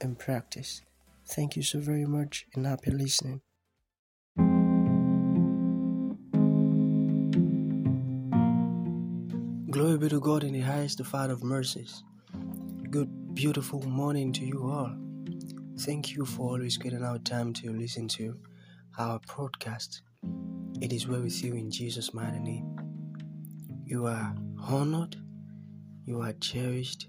and practice. Thank you so very much and happy listening. Glory be to God in the highest, the Father of mercies. Good, beautiful morning to you all. Thank you for always getting out time to listen to our podcast. It is well with you in Jesus' mighty name. You are honored, you are cherished,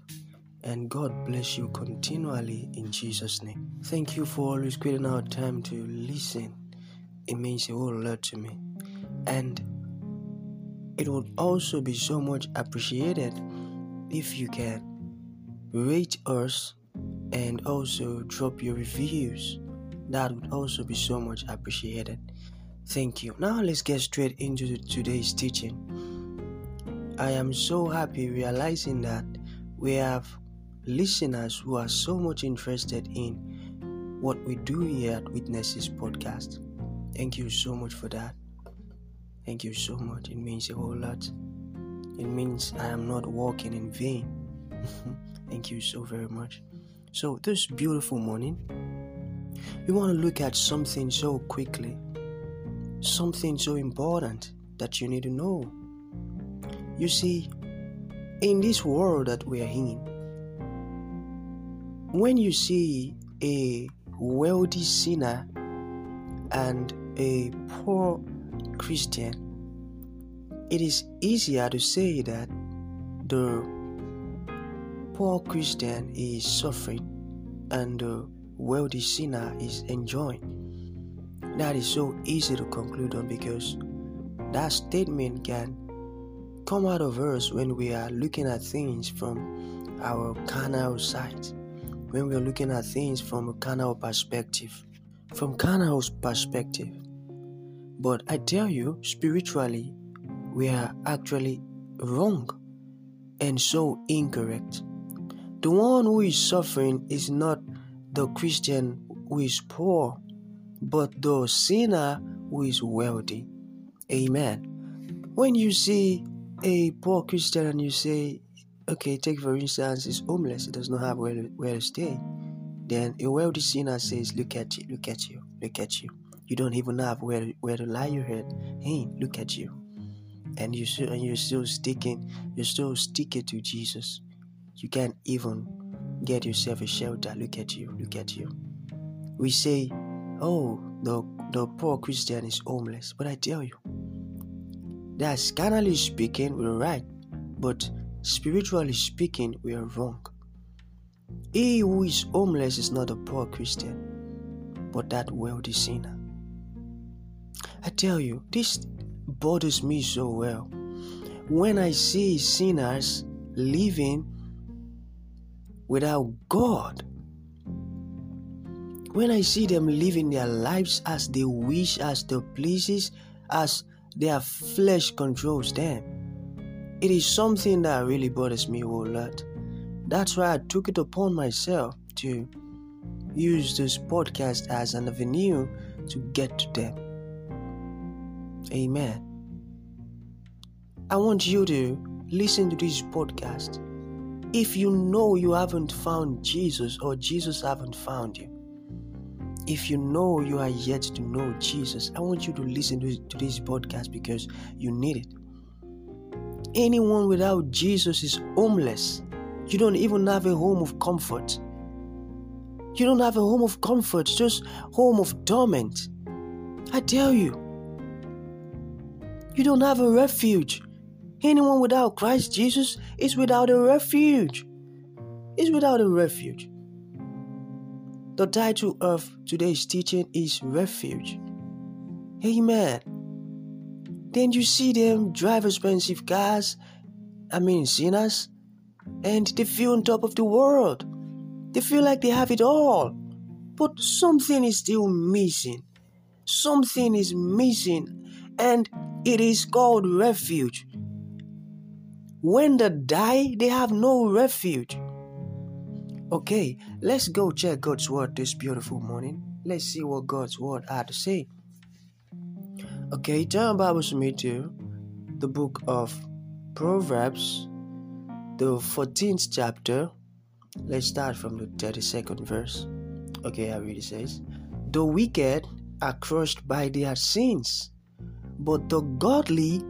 and God bless you continually in Jesus' name. Thank you for always creating our time to listen. It means a whole lot to me. And it would also be so much appreciated if you can rate us and also drop your reviews. That would also be so much appreciated. Thank you. Now let's get straight into today's teaching. I am so happy realizing that we have listeners who are so much interested in what we do here at Witnesses Podcast. Thank you so much for that. Thank you so much. It means a whole lot. It means I am not walking in vain. Thank you so very much. So, this beautiful morning, we want to look at something so quickly, something so important that you need to know. You see, in this world that we are in, when you see a wealthy sinner and a poor Christian, it is easier to say that the poor Christian is suffering and the wealthy sinner is enjoying. That is so easy to conclude on because that statement can come out of us when we are looking at things from our carnal side, when we are looking at things from a carnal perspective. From carnal's perspective, but I tell you, spiritually, we are actually wrong and so incorrect. The one who is suffering is not the Christian who is poor, but the sinner who is wealthy. Amen. When you see a poor Christian and you say, okay, take for instance, he's homeless, he does not have where, where to stay, then a wealthy sinner says, look at you, look at you, look at you you don't even have where where to lie your head. Hey, look at you, and you still and you're still sticking, you're still sticking to Jesus. You can't even get yourself a shelter. Look at you, look at you. We say, oh, the the poor Christian is homeless, but I tell you, that carnally speaking, we're right, but spiritually speaking, we are wrong. He who is homeless is not a poor Christian, but that wealthy sinner. I tell you, this bothers me so well. When I see sinners living without God, when I see them living their lives as they wish, as they pleases, as their flesh controls them, it is something that really bothers me a whole lot. That's why I took it upon myself to use this podcast as an avenue to get to them. Amen. I want you to listen to this podcast. If you know you haven't found Jesus or Jesus haven't found you, if you know you are yet to know Jesus, I want you to listen to, to this podcast because you need it. Anyone without Jesus is homeless. You don't even have a home of comfort. You don't have a home of comfort, just home of torment. I tell you, you don't have a refuge. Anyone without Christ Jesus is without a refuge. Is without a refuge. The title of today's teaching is Refuge. Amen. Then you see them drive expensive cars, I mean sinners, and they feel on top of the world. They feel like they have it all. But something is still missing. Something is missing, and it is called refuge. When they die, they have no refuge. Okay, let's go check God's word this beautiful morning. Let's see what God's word had to say. Okay, turn Bibles with me to the book of Proverbs, the 14th chapter. Let's start from the 32nd verse. Okay, I read it says, The wicked are crushed by their sins, but the godly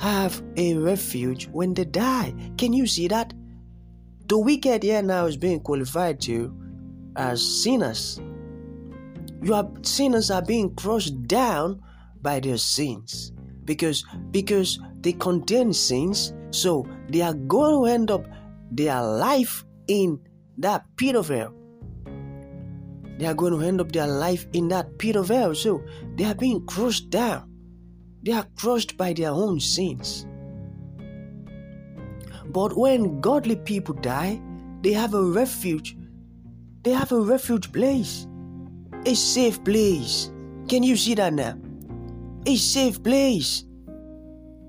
have a refuge when they die. Can you see that? The wicked here now is being qualified to as sinners. Your sinners are being crushed down by their sins because because they contain sins, so they are going to end up their life in that pit of hell. They are going to end up their life in that pit of hell. So they are being crushed down. They are crushed by their own sins. But when godly people die, they have a refuge. They have a refuge place, a safe place. Can you see that now? A safe place.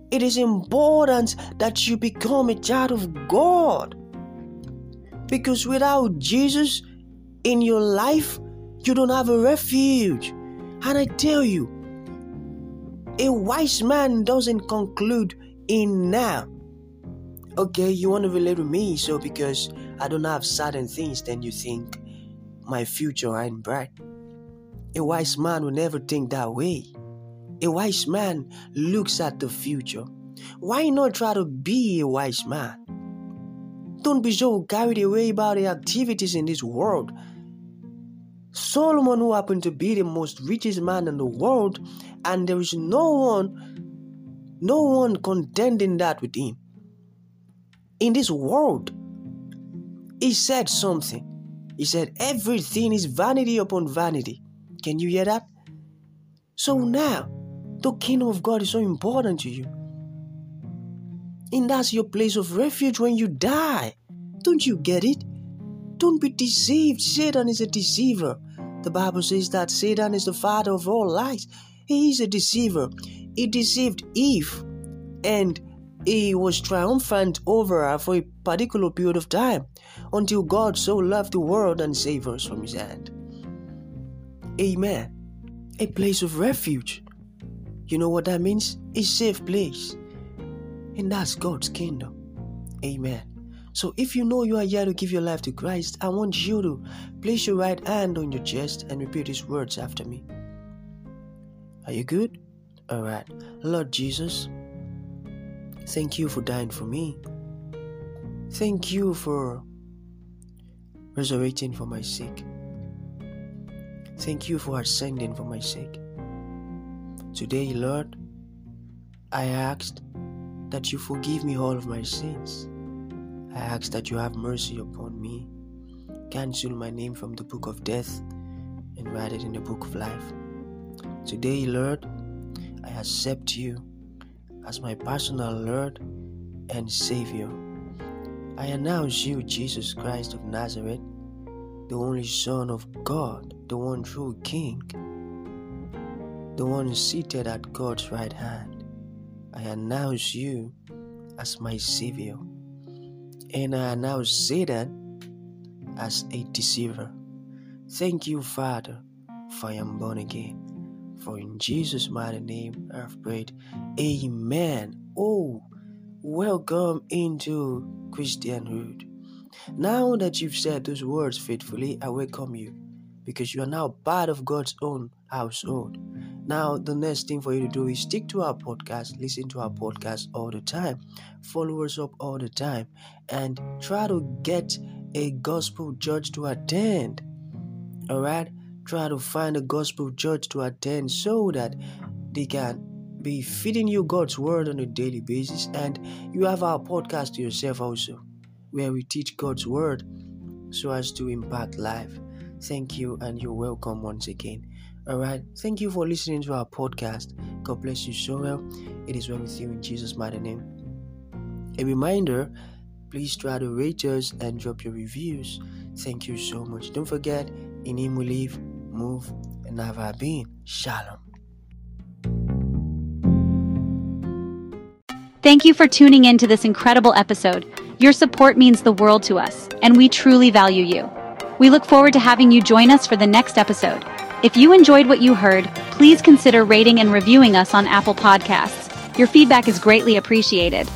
It is important that you become a child of God. Because without Jesus in your life, you don't have a refuge. And I tell you, a wise man doesn't conclude in now. Okay, you want to relate with me, so because I don't have certain things, then you think my future ain't bright. A wise man will never think that way. A wise man looks at the future. Why not try to be a wise man? Don't be so carried away by the activities in this world. Solomon, who happened to be the most richest man in the world, and there is no one, no one contending that with him. In this world, he said something. He said, Everything is vanity upon vanity. Can you hear that? So now, the kingdom of God is so important to you. And that's your place of refuge when you die. Don't you get it? Don't be deceived. Satan is a deceiver. The Bible says that Satan is the father of all lies. He is a deceiver. He deceived Eve and he was triumphant over her for a particular period of time until God so loved the world and saved us from his hand. Amen. A place of refuge. You know what that means? A safe place. And that's God's kingdom. Amen. So if you know you are here to give your life to Christ, I want you to place your right hand on your chest and repeat these words after me. Are you good? All right. Lord Jesus, thank you for dying for me. Thank you for resurrecting for my sake. Thank you for ascending for my sake. Today, Lord, I asked that you forgive me all of my sins. I ask that you have mercy upon me. Cancel my name from the book of death and write it in the book of life. Today, Lord, I accept you as my personal Lord and Savior. I announce you, Jesus Christ of Nazareth, the only Son of God, the one true King, the one seated at God's right hand. I announce you as my Savior. And I announce Satan as a deceiver. Thank you, Father, for I am born again. For in Jesus' mighty name I have prayed. Amen. Oh, welcome into Christianhood. Now that you've said those words faithfully, I welcome you because you are now part of God's own household. Now, the next thing for you to do is stick to our podcast, listen to our podcast all the time, follow us up all the time, and try to get a gospel church to attend. All right? Try to find a gospel church to attend so that they can be feeding you God's word on a daily basis. And you have our podcast to yourself also, where we teach God's word so as to impact life. Thank you, and you're welcome once again. All right. Thank you for listening to our podcast. God bless you so well. It is well with you in Jesus' mighty name. A reminder please try to rate us and drop your reviews. Thank you so much. Don't forget, in Him we live, move, and have our being. Shalom. Thank you for tuning in to this incredible episode. Your support means the world to us, and we truly value you. We look forward to having you join us for the next episode. If you enjoyed what you heard, please consider rating and reviewing us on Apple Podcasts. Your feedback is greatly appreciated.